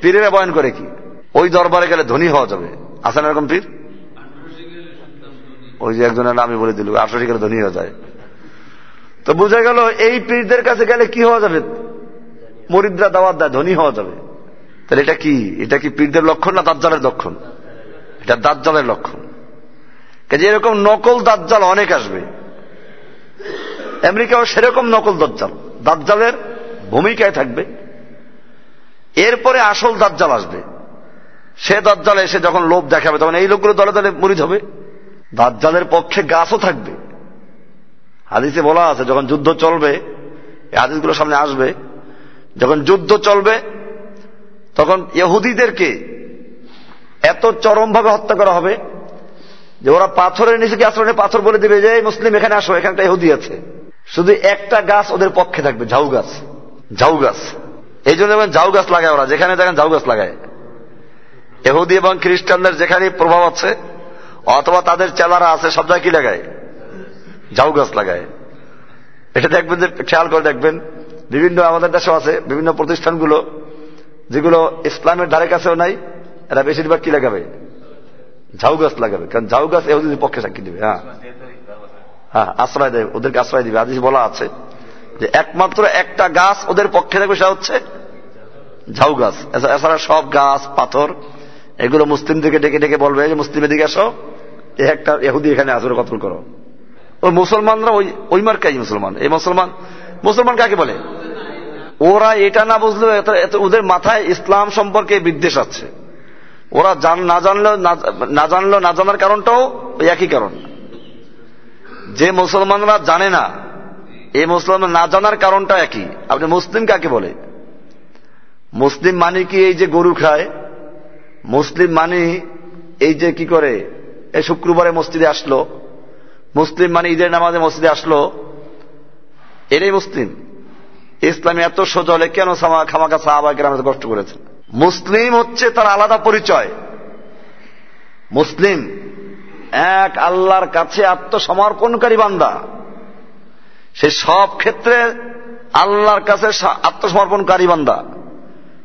পীরেরা বয়ন করে কি? ওই দরবারে গেলে ধনী হওয়া যাবে। আসেন এরকম পীর? ওই যে একজনের আমি বলে দিল, আঠারো গেলে ধনী হয়ে যায়। তো বোঝা গেল, এই পীরদের কাছে গেলে কি হওয়া যাবে? মরিদ্রা দাওয়াত দেয়, ধনী হওয়া যাবে। তাহলে এটা কি? এটা কি পীরদের লক্ষণ না দাজ্জালের লক্ষণ? এটা দাজ্জালের লক্ষণ। কাজে এরকম নকল দাজ্জাল অনেক আসবে। আমেরিকাও সেরকম নকল দাজ্জাল। দাজ্জালের ভূমিকায় থাকবে। এরপরে আসল দাজ্জাল আসবে। সে দাজ্জাল এসে যখন লোভ দেখাবে, তখন এই লোকগুলো দলে দলে মরিদ হবে দাজ্জালের পক্ষে গাছও থাকবে। হাদিসে বলা আছে, যখন যুদ্ধ চলবে এই হাদিসগুলো সামনে আসবে, যখন যুদ্ধ চলবে, তখন ইহুদিদেরকে এত চরমভাবে হত্যা করা হবে যে ওরা পাথরের নিচে আশ্রয় পাথর বলে দিবে যে মুসলিম, এখানে আসো এখানে একটা ইহুদি আছে। শুধু একটা গাছ ওদের পক্ষে থাকবে, ঝাউ গাছ ঝাউ গাছ। এই জন্য ঝাউ গাছ লাগায় ওরা, যেখানে দেখেন ঝাউ গাছ লাগায়। এহুদি এবং খ্রিস্টানদের যেখানে প্রভাব আছে, অথবা তাদের চেলারা আছে, সব জায়গায় কি লাগায়? ঝাউ গাছ লাগায়। এটা দেখবেন যে, খেয়াল করে দেখবেন, বিভিন্ন আমাদের দেশেও আছে, বিভিন্ন প্রতিষ্ঠানগুলো, যেগুলো ইসলামের ধারে কাছেও নাই, এরা বেশিরভাগ কি লাগাবে? ঝাউ গাছ লাগাবে, কারণ ঝাউ গাছ এহুদিদের পক্ষে সাক্ষী দিবে হ্যাঁ। হ্যাঁ আশ্রয় দেবে, ওদেরকে আশ্রয় দিবে। আদিস বলা আছে যে একমাত্র একটা গাছ ওদের পক্ষে থাকবে, সেটা হচ্ছে ঝাউ গাছ এছাড়া সব গাছ, পাথর, এগুলো মুসলিমদেরকে ডেকে ডেকে বলবে যে মুসলিমের দিকে আসো একটা এহুদি এখানে আসরে কতল করো? ওই মুসলমানরা ওই ওই মার্কাই মুসলমান। এই মুসলমান মুসলমান কাকে বলে? ওরা এটা না বুঝলেও ওদের মাথায় ইসলাম সম্পর্কে বিদ্বেষ আছে। ওরা জান, না জানলেও, না- জানলেও না জানার কারণটাও ওই একই কারণ। যে মুসলমানরা জানে না, এই মুসলমান না জানার কারণটা একই। আপনি মুসলিম কাকে বলে? মুসলিম মানে কি এই যে গরু খায়? মুসলিম মানে এই যে কি করে? এই শুক্রবারে মসজিদে আসলো। মুসলিম মানে ঈদের নামাজে মসজিদে আসলো। এটাই মুসলিম। ইসলামী এত সজলে কেন সামা- খামাখা সাহাবাকে আমাদের কষ্ট করেছে মুসলিম হচ্ছে তার আলাদা পরিচয়। মুসলিম এক আল্লাহর কাছে আত্মসমর্পণকারী বান্দা। সে সব ক্ষেত্রে আল্লাহর কাছে আত্মসমর্পণকারী বান্দা।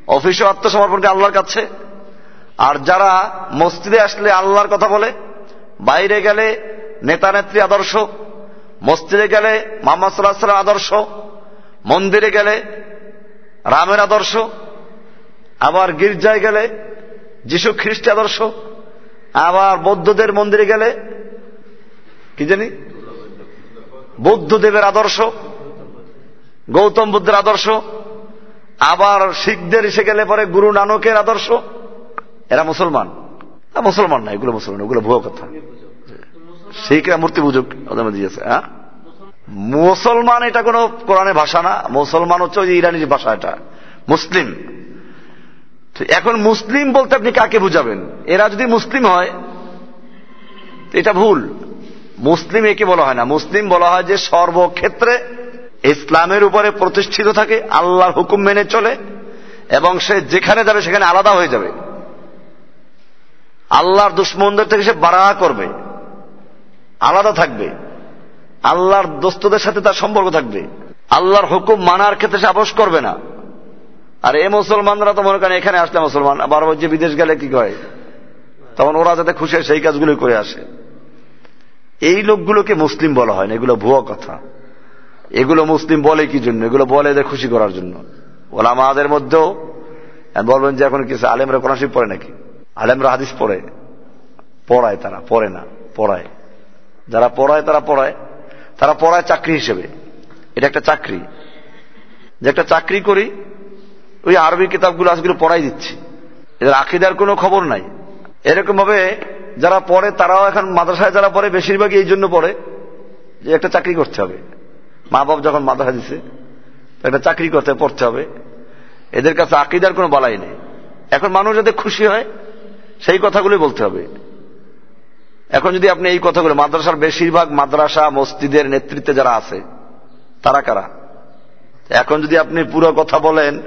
অফিসেও আত্মসমর্পণকারী আল্লাহর কাছে। আর যারা মসজিদে আসলে আল্লাহর কথা বলে, বাইরে গেলে নেতা, নেত্রী, আদর্শ, মসজিদে গেলে মোহাম্মদ সাল্লাহ আদর্শ, মন্দিরে গেলে রামের আদর্শ আবার গির্জায় গেলে, যিশু খ্রিস্ট আদর্শ, আবার বৌদ্ধদের মন্দিরে গেলে, কি জানি? বৌদ্ধদেবের আদর্শ, গৌতম বুদ্ধের আদর্শ, আবার শিখদের এসে গেলে পরে গুরু নানকের আদর্শ। এরা মুসলমান। মুসলমান না, এগুলো মুসলমান, এগুলো ভুয়ো কথা। শিখরা মূর্তি পুজো ওদের মধ্যে দিয়েছে হ্যাঁ? মুসলমান এটা কোনো কোরআনের ভাষা না, মুসলমান হচ্ছে ওই ইরানির ভাষা এটা, মুসলিম। এখন মুসলিম বলতে আপনি কাকে বুঝাবেন? এরা যদি মুসলিম হয়, এটা ভুল। মুসলিম একে বলা হয় না। মুসলিম বলা হয় যে সর্বক্ষেত্রে ইসলামের উপরে প্রতিষ্ঠিত থাকে, আল্লাহর হুকুম মেনে চলে, এবং সে যেখানে যাবে সেখানে আলাদা হয়ে যাবে। আল্লাহর দুশ্মনদের থেকে সে বাড়া করবে, আলাদা থাকবে। আল্লাহর দোস্তদের সাথে তার সম্পর্ক থাকবে। আল্লাহর হুকুম মানার ক্ষেত্রে সে আপোষ করবে না। আর এই মুসলমানরা তো মনে করেন এখানে আসলে মুসলমান, আবার যে বিদেশ গেলে কি করে? তখন ওরা যাতে খুশি সেই কাজগুলো করে আসে। এই লোকগুলোকে মুসলিম বলা হয় না, এগুলো ভুয়া কথা। এগুলো মুসলিম বলে কি জন্য? এগুলো বলে এদের খুশি করার জন্য। ওলা মাদের মধ্যেও বলবেন যে এখন কিছু আলেমরা কোরআন শরীফ পড়ে নাকি? আলেমরা হাদিস পড়ে। পড়ায় তারা, পড়ে না, পড়ায়। যারা পড়ায় তারা পড়ায়। তারা পড়ায় চাকরি হিসেবে। এটা একটা চাকরি। যে একটা চাকরি করি ওই আরবি কিতাবগুলো আজগুলো পড়াই দিচ্ছি। এদের আকিদার কোনো খবর নাই। এরকম ভাবে যারা পড়ে, তারাও এখন মাদ্রাসায় যারা পড়ে, বেশিরভাগই এই জন্য পড়ে যে একটা চাকরি করতে হবে। মা বাপ যখন মাদ্রাসা দিছে একটা চাকরি করতে পড়তে হবে। এদের কাছে আকিদার কোনো বালাই নেই। এখন মানুষ যাতে খুশি হয়, সেই কথাগুলোই বলতে হবে। এখন যদি আপনি এই কথাগুলো, মাদ্রাসার বেশিরভাগ মাদ্রাসা, মসজিদের নেতৃত্বে যারা আছে, তারা কারা? এখন যদি আপনি পুরো কথা বলেন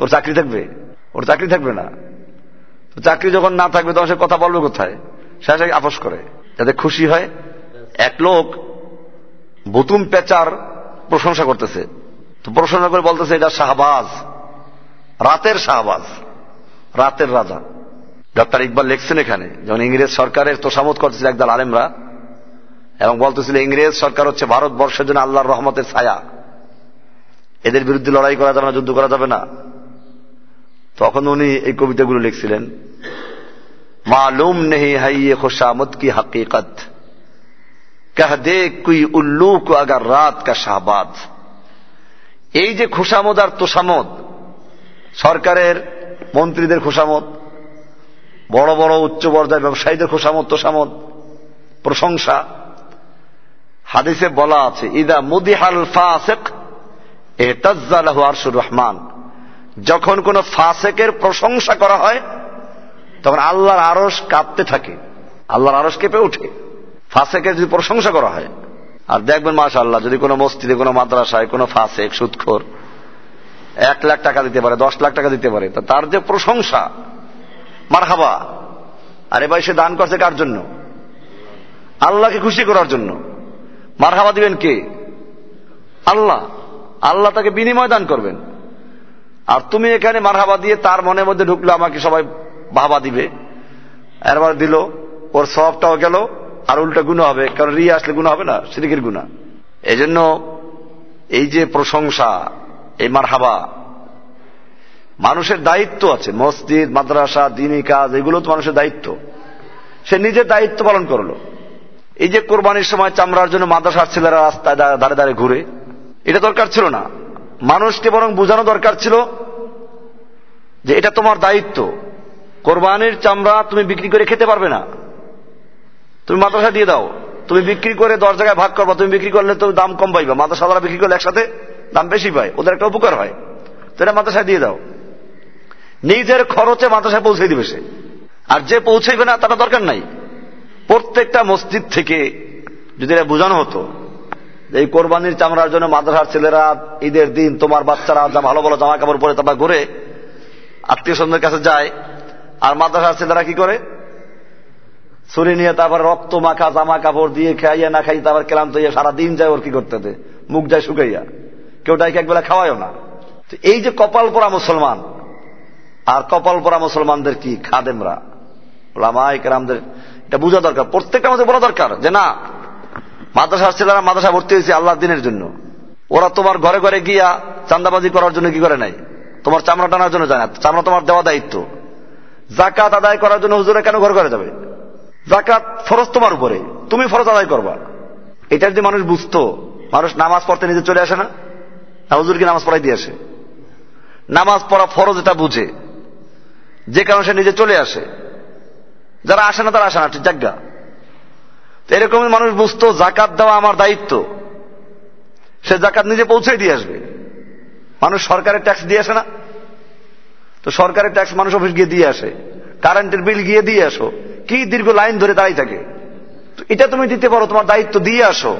তোর চাকরি থাকবে? ওর চাকরি থাকবে না। তো চাকরি যখন না থাকবে, তখন সে কথা বলবে কোথায়? সে আপোষ করে। যাতে খুশি হয়, এক লোক বুতুম পেচার প্রশংসা করতেছে। তো প্রশংসা করে বলতেছে, এটা শাহবাজ। রাতের শাহবাজ। রাতের রাজা। ডক্টর ইকবাল লিখছেন এখানে, যখন ইংরেজ সরকারের তোষামত করতেছিল একদল আলেমরা, এবং বলতেছিল, ইংরেজ সরকার হচ্ছে ভারতবর্ষের জন্য আল্লাহর রহমতের ছায়া। এদের বিরুদ্ধে লড়াই করা যাবে না, যুদ্ধ করা যাবে না। তখন উনি এই কবিতাগুলো লিখছিলেন, মালুম নেহি হাইয়ে খোসামত কি হাকিকত। কাহ দে কুই উল্লু আগার রাত কা শাহবাদ। এই যে খোসামত আর তোষামত, সরকারের মন্ত্রীদের খোসামত, বড় বড় উচ্চ পর্যায়ের ব্যবসায়ীদের খোসামত, তোষামত, প্রশংসা, হাদিসে বলা আছে, ইদা মুদিহাল ফাসেক এহতাজ্জালাহ আরশুর রহমান। যখন কোন ফাসেকের প্রশংসা করা হয়, তখন আল্লাহর আরস কাঁপতে থাকে। আল্লাহর আরস কেঁপে উঠে ফাসেকের যদি প্রশংসা করা হয়, আর দেখবেন মাসা আল্লাহ যদি কোনো মসজিদে, কোনো মাদ্রাসায়, কোনো ফাসেক সুৎখোর এক লাখ টাকা দিতে পারে, দশ লাখ টাকা দিতে পারে, তো তার যে প্রশংসা মার হাবা আরে ভাই, সে দান করছে কার জন্য? আল্লাহকে খুশি করার জন্য। মার হাবা দিবেন কে? আল্লাহ। আল্লাহ তাকে বিনিময় দান করবেন। আর তুমি এখানে মারহাবা দিয়ে তার মনের মধ্যে ঢুকলো আমাকে সবাই বাবা দিবে। এরবার দিল, ওর সবটাও গেল, আর উল্টা গুণ হবে। কারণ রিয়া আসলে গুণ হবে না, সিরিকের গুণা এই জন্য এই যে প্রশংসা, এই মারহাবা, মানুষের দায়িত্ব আছে। মসজিদ, মাদ্রাসা, দিনী কাজ, এগুলো তো মানুষের দায়িত্ব। সে নিজের দায়িত্ব পালন করল। এই যে কোরবানির সময় চামড়ার জন্য মাদ্রাসার ছেলেরা রাস্তায় দাঁড়ে দাঁড়ে ঘুরে, এটা দরকার ছিল না। মানুষকে বরং বোঝানো দরকার ছিল যে এটা তোমার দায়িত্ব। কোরবানির চামড়া তুমি বিক্রি করে খেতে পারবে না। তুমি মাদ্রাসা দিয়ে দাও। তুমি বিক্রি করে দশ জায়গায় ভাগ করবা। তুমি বিক্রি করলে তো দাম কম পাইবা। মাদ্রাসাওয়ালা বিক্রি করলে একসাথে দাম বেশি পায়। ওদের একটা উপকার হয়। তো এটা মাদ্রাসায় দিয়ে দাও। নিজের খরচে মাদ্রাসায় পৌঁছে দিবে সে। আর যে পৌঁছাইবে না তাটা দরকার নাই। প্রত্যেকটা মসজিদ থেকে যদি এটা বোঝানো হতো এই কোরবানির চামড়ার জন্য মাদ্রাসার ছেলেরা ঈদের দিন তোমার বাচ্চারা ভালো ভালো জামা কাপড় পরে তারা ঘুরে আত্মীয় স্বজনের কাছে যায়, আর মাদ্রাসার ছেলেরা কি করে? ছুরি নিয়ে তারপর রক্ত মাখা, জামা কাপড় দিয়ে খাইয়া না খাই তারপর ক্লান্ত হইয়া সারা দিন যায় ওর কি করতে মুখ যায় শুকাইয়া। কেউ ডাইকে একবেলা খাওয়ায়ও না। এই যে কপাল পরা মুসলমান, আর কপাল পরা মুসলমানদের কি খাদেমরা? লামাইকরামদের এটা বোঝা দরকার, প্রত্যেকটা আমাদের বলা দরকার যে না মাদ্রাসার ছেলেরা মাদ্রাসা ভর্তি হয়েছে আল্লাহ দিনের জন্য। ওরা তোমার ঘরে ঘরে গিয়া চান্দাবাজি করার জন্য কি করে নাই? তোমার চামড়া টানার জন্য না চামড়া তোমার দেওয়া দায়িত্ব। জাকাত আদায় করার জন্য হুজুরে কেন ঘর ঘরে যাবে? জাকাত ফরজ তোমার উপরে, তুমি ফরজ আদায় করবা। এটা যদি মানুষ বুঝতো, মানুষ নামাজ পড়তে নিজে চলে আসে না? হুজুর কি নামাজ পড়াই দিয়ে আসে? নামাজ পড়া ফরজ এটা বুঝে। যে কারণে সে নিজে চলে আসে। যারা আসে না তারা আসে না, ঠিক জায়গা এরকমই মানুষ বুঝতো জাকাত দেওয়া আমার দায়িত্ব। সে জাকাত নিজে পৌঁছে দিয়ে আসবে। মানুষ সরকারের ট্যাক্স দিয়ে আসে না। তো সরকারের ট্যাক্স মানুষ অফিস গিয়ে দিয়ে আসে। কারেন্টের বিল গিয়ে দিয়ে আসো। কি দীর্ঘ লাইন ধরে দাঁড়িয়ে থাকে? এটা তুমি দিতে পারো, তোমার দায়িত্ব দিয়ে আসো।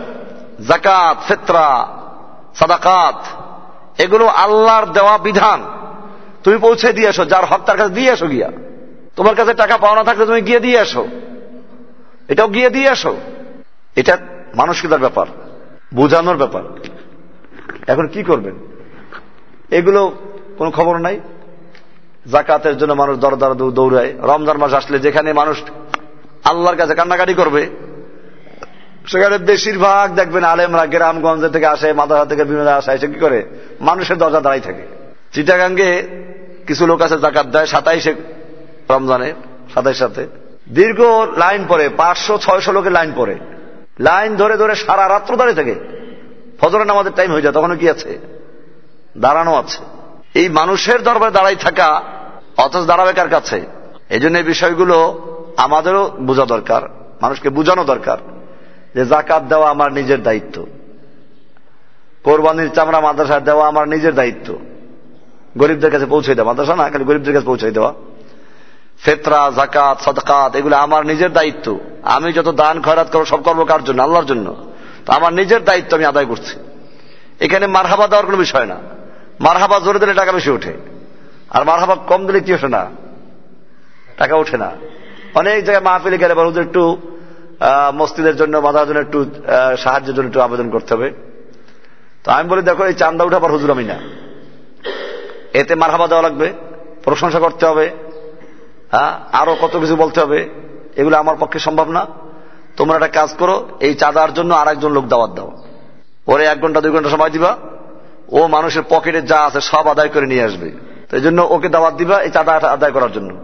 জাকাত, ফেতরা, সাদাকাত, এগুলো আল্লাহর দেওয়া বিধান। তুমি পৌঁছে দিয়ে আসো, যার হক তার কাছে দিয়ে আসো গিয়া। তোমার কাছে টাকা পাওনা থাকলে তুমি গিয়ে দিয়ে আসো। এটাও গিয়ে দিয়ে আসো। এটা মানসিকতার ব্যাপার, বোঝানোর ব্যাপার। এখন কি করবেন? এগুলো কোনো খবর নাই। জাকাতের জন্য মানুষ দর দর দৌড়ায়। রমজান মাস আসলে যেখানে মানুষ আল্লাহর কাছে কান্নাকাটি করবে, সেখানে বেশিরভাগ দেখবেন আলেমরা গ্রামগঞ্জ থেকে আসে মাদারা থেকে বিভিন্ন আসে। এসে কি করে? মানুষের দরজা দাঁড়াই থাকে। চিটাগাঙ্গে কিছু লোক আছে জাকাত দেয় সাতাইশে রমজানে, সাতাইশ সাথে দীর্ঘ লাইন পরে পাঁচশো, ছয়শো লোকের লাইন পরে লাইন ধরে ধরে সারা রাত্র দাঁড়িয়ে থাকে। ফজরের নামাজের টাইম হয়ে যায় তখন কি আছে? দাঁড়ানো আছে। এই মানুষের দরবারে দাঁড়াই থাকা, অথচ দাঁড়াবে কার কাছে? এই জন্য এই বিষয়গুলো আমাদেরও বোঝা দরকার, মানুষকে বোঝানো দরকার যে জাকাত দেওয়া আমার নিজের দায়িত্ব। কোরবানির চামড়া মাদ্রাসায় দেওয়া আমার নিজের দায়িত্ব। গরিবদের কাছে পৌঁছে দেওয়া, মাদ্রাসা না, খালি গরিবদের কাছে পৌঁছে দেওয়া। ফেতরা জাকাত সদকাত, এগুলো আমার নিজের দায়িত্ব। আমি যত দান, খয়রাত করব, সব করব কার জন্য? আল্লাহর জন্য। তো আমার নিজের দায়িত্ব আমি আদায় করছি। এখানে মারহাবা দেওয়ার কোনো বিষয় না। মারহাবা জোরে দিলে টাকা বেশি ওঠে। আর মারহাবা কম দিলে কি ওঠে না? টাকা ওঠে না। অনেক জায়গায় মাহফিলে গেলে বড় একটু মসজিদের জন্য মাদার জন্য একটু সাহায্যের জন্য একটু আবেদন করতে হবে। তো আমি বলি, দেখো, এই চান্দা উঠাবার হুজুর আমি না। এতে মারহাবা দেওয়া লাগবে, প্রশংসা করতে হবে হ্যাঁ আরও কত কিছু বলতে হবে। এগুলো আমার পক্ষে সম্ভব না। তোমরা একটা কাজ করো, এই চাঁদার জন্য আর একজন লোক দাওয়াত দাও। ওরে এক ঘণ্টা, দুই ঘণ্টা সময় দিবা। ও মানুষের পকেটে যা আছে সব আদায় করে নিয়ে আসবে। তো এই জন্য ওকে দাওয়াত দিবা এই চাঁদা আদায় করার জন্য।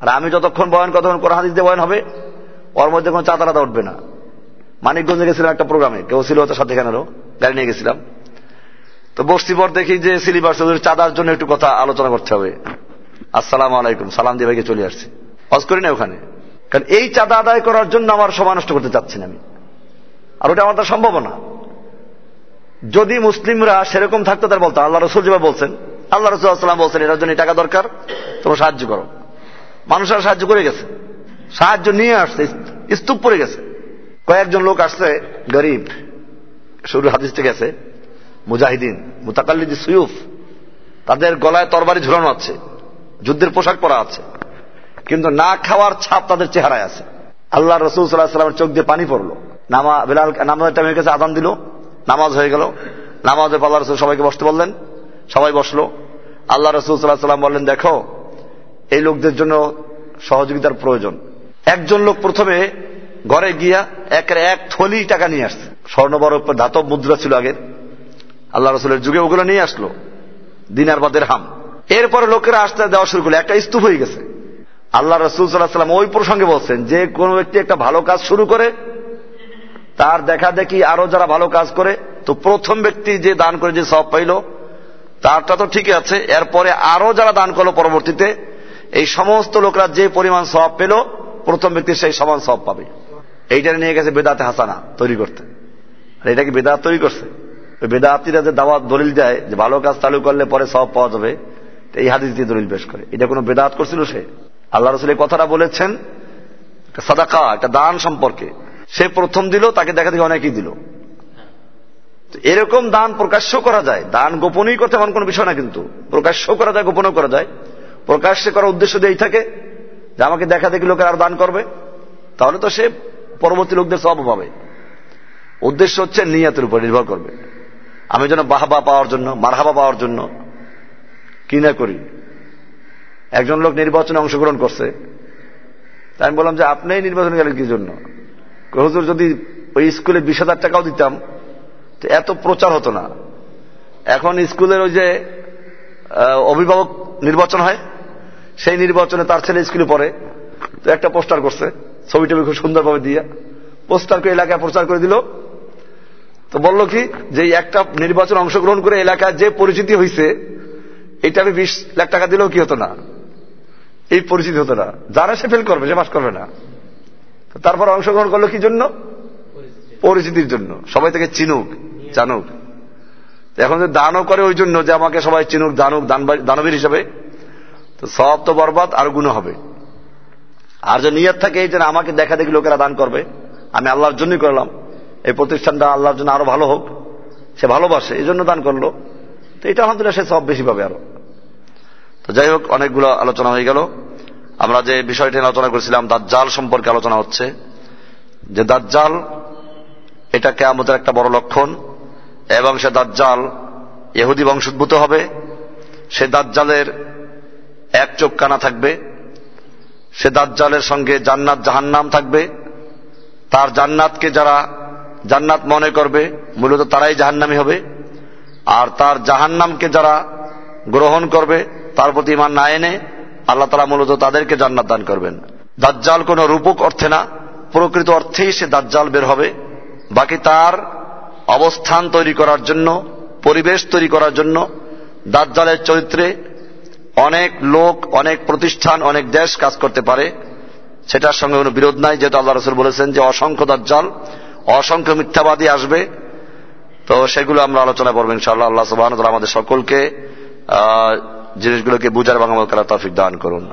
আর আমি যতক্ষণ বয়ান কতক্ষণ করে হাদিস দিয়ে বয়ান হবে, ওর মধ্যে কোনো আদা উঠবে না। মানিকগঞ্জে গেছিলাম একটা প্রোগ্রামে, কেউ ছিল ওদের সাথে এখানেরও গাড়ি নিয়ে গেছিলাম। তো বসতি পর দেখি যে সিলিবাস চাঁদার জন্য একটু কথা আলোচনা করতে হবে। আসসালাম আলাইকুম, সালাম দিয়ে ভাইকে চলে আসছি। হজ করি না ওখানে। কারণ এই চাঁদা আদায় করার জন্য আমার সময় নষ্ট করতে চাচ্ছি না আমি। আর ওটা আমার তো সম্ভব না। যদি মুসলিমরা সেরকম থাকতো, তার বলতো, আল্লাহ রসুল যেভাবে বলছেন, আল্লাহ রসুল আসসালাম বলছেন, এটার জন্য টাকা দরকার, তোমরা সাহায্য করো। মানুষরা সাহায্য করে গেছে। সাহায্য নিয়ে আসছে, স্তূপ পড়ে গেছে। কয়েকজন লোক আসছে, গরিব। শুরু হাদিস থেকে গেছে, মুজাহিদিন, মুতাকাল্লিদি সুয়ুফ। তাদের গলায় তরবারি ঝুলানো আছে, যুদ্ধের পোশাক পরা আছে, কিন্তু না খাওয়ার ছাপ তাদের চেহারায় আছে। আল্লাহ রসুল সাল্লাহ সাল্লামের চোখ দিয়ে পানি পড়ল। নামা, বিলাল নামাজের টাইমের কাছে আদান দিল। নামাজ হয়ে গেল। নামাজের পর আল্লাহ রসুল সবাইকে বসতে বললেন। সবাই বসল। আল্লাহ রসুল সাল্লাহ সাল্লাম বললেন, দেখো, এই লোকদের জন্য সহযোগিতার প্রয়োজন। একজন লোক প্রথমে ঘরে গিয়া একের এক থলি টাকা নিয়ে আসছে। স্বর্ণবর ধাতব মুদ্রা ছিল আগের। আল্লাহ রসুলের যুগে ওগুলো নিয়ে আসলো। দিনার বাদের হাম। এরপরে লোকেরা আসতে দেওয়া শুরু করল। একটা স্তূপ হয়ে গেছে। আল্লাহ রসুল সাল্লাহ সাল্লাম ওই প্রসঙ্গে বলছেন, যে কোনো ব্যক্তি একটা ভালো কাজ শুরু করে তার দেখা দেখি আরও যারা ভালো কাজ করে, তো প্রথম ব্যক্তি যে দান করে যে সব পাইল, তারটা তো ঠিকই আছে। এরপরে আরও যারা দান করল পরবর্তীতে, এই সমস্ত লোকরা যে পরিমাণ সব পেল, প্রথম ব্যক্তি সেই সমান সব পাবে। এইটা নিয়ে গেছে বেদাতে হাসানা তৈরি করতে। আর এটা কি বেদাত তৈরি করছে? ওই বেদাতিরা যে দাওয়াত দলিল দেয় যে ভালো কাজ চালু করলে পরে সব পাওয়া যাবে এই হাদিস দিয়ে দলিল পেশ করে। এটা কোনো বেদাত করছিল সে? আল্লাহ রসুল এই কথাটা বলেছেন সাদাকা, একটা দান সম্পর্কে। সে প্রথম দিল, তাকে দেখা দেখে অনেকেই দিল। এরকম দান প্রকাশ্য করা যায়। দান গোপনই করতে এমন কোনো বিষয় না কিন্তু। প্রকাশ্য করা যায়, গোপনও করা যায়। প্রকাশ্যে করার উদ্দেশ্য দিয়েই থাকে যে আমাকে দেখা দেখি লোকের আর দান করবে। তাহলে তো সে পরবর্তী লোকদের সব পাবে। উদ্দেশ্য হচ্ছে নিয়াতের উপর নির্ভর করবে। আমি যেন বাহাবা পাওয়ার জন্য, মারহাবা পাওয়ার জন্য কি না করি? একজন লোক নির্বাচনে অংশগ্রহণ করছে। তাই আমি বললাম যে আপনি নির্বাচন গেলেন কি জন্য? হুজুর, যদি ওই স্কুলে বিশ হাজার টাকাও দিতাম, তো এত প্রচার হতো না। এখন স্কুলের ওই যে অভিভাবক নির্বাচন হয়, সেই নির্বাচনে তার ছেলে স্কুলে পড়ে, তো একটা পোস্টার করছে, ছবি টবি খুব সুন্দরভাবে দিয়ে, পোস্টার করে এলাকায় প্রচার করে দিল। তো বলল কি, যে একটা নির্বাচন অংশগ্রহণ করে এলাকায় যে পরিচিতি হয়েছে এটা আমি বিশ লাখ টাকা দিলেও কি হতো না? এই পরিচিতি হতো না। যারা সে ফেল করবে, সে পাস করবে না। তারপর অংশগ্রহণ করল কি জন্য? পরিচিতির জন্য। সবাই তাকে চিনুক, জানুক। এখন যে দানও করে ওই জন্য যে আমাকে সবাই চিনুক দানুক দানবীর হিসাবে। তো সব তো বরবাদ, আর গুণ হবে। আর যে নিয়ত থাকে এই যে আমাকে দেখা দেখি লোকেরা দান করবে। আমি আল্লাহর জন্যই করলাম। এই প্রতিষ্ঠানটা আল্লাহর জন্য আরও ভালো হোক। সে ভালোবাসে, এই জন্য দান করল। তো এটা আলহামদুলিল্লাহ সে সব বেশি পাবে আরও। তো যাই হোক, অনেকগুলো আলোচনা হয়ে গেল। আমরা যে বিষয়টি আলোচনা করেছিলাম, দাজ্জাল সম্পর্কে আলোচনা হচ্ছে। যে দাজ্জাল, এটা কেয়ামতের একটা বড় লক্ষণ, এবং সে দাজ্জাল এহুদি বংশোদ্ভূত হবে। সে দাজ্জালের এক চোখ কানা থাকবে। সে দাজ্জালের সঙ্গে জান্নাত জাহান্নাম থাকবে। তার জান্নাতকে যারা জান্নাত মনে করবে, মূলত তারাই জাহান্নামি হবে। আর তার জাহান্নামকে যারা গ্রহণ করবে, তার প্রতি ইমান না এনে আল্লাহ তালা মূলত তাদেরকে জান্নাত দান করবেন। দাজ্জাল কোন রূপক অর্থে না, প্রকৃত অর্থেই সে দাজ্জাল বের হবে। বাকি তার অবস্থান তৈরি করার জন্য, পরিবেশ তৈরি করার জন্য দাজ্জালের চরিত্রে অনেক লোক, অনেক প্রতিষ্ঠান, অনেক দেশ কাজ করতে পারে। সেটার সঙ্গে কোনো বিরোধ নাই, যেহেতু আল্লাহ রসুল বলেছেন যে অসংখ্য দাজ্জাল, অসংখ্য মিথ্যাবাদী আসবে। তো সেগুলো আমরা আলোচনা করব ইনশাআল্লাহ। আল্লাহ সুবাহ আমাদের সকলকে জিনিসগুলোকে বুঝার বাংলা করার তফিক দান করুন।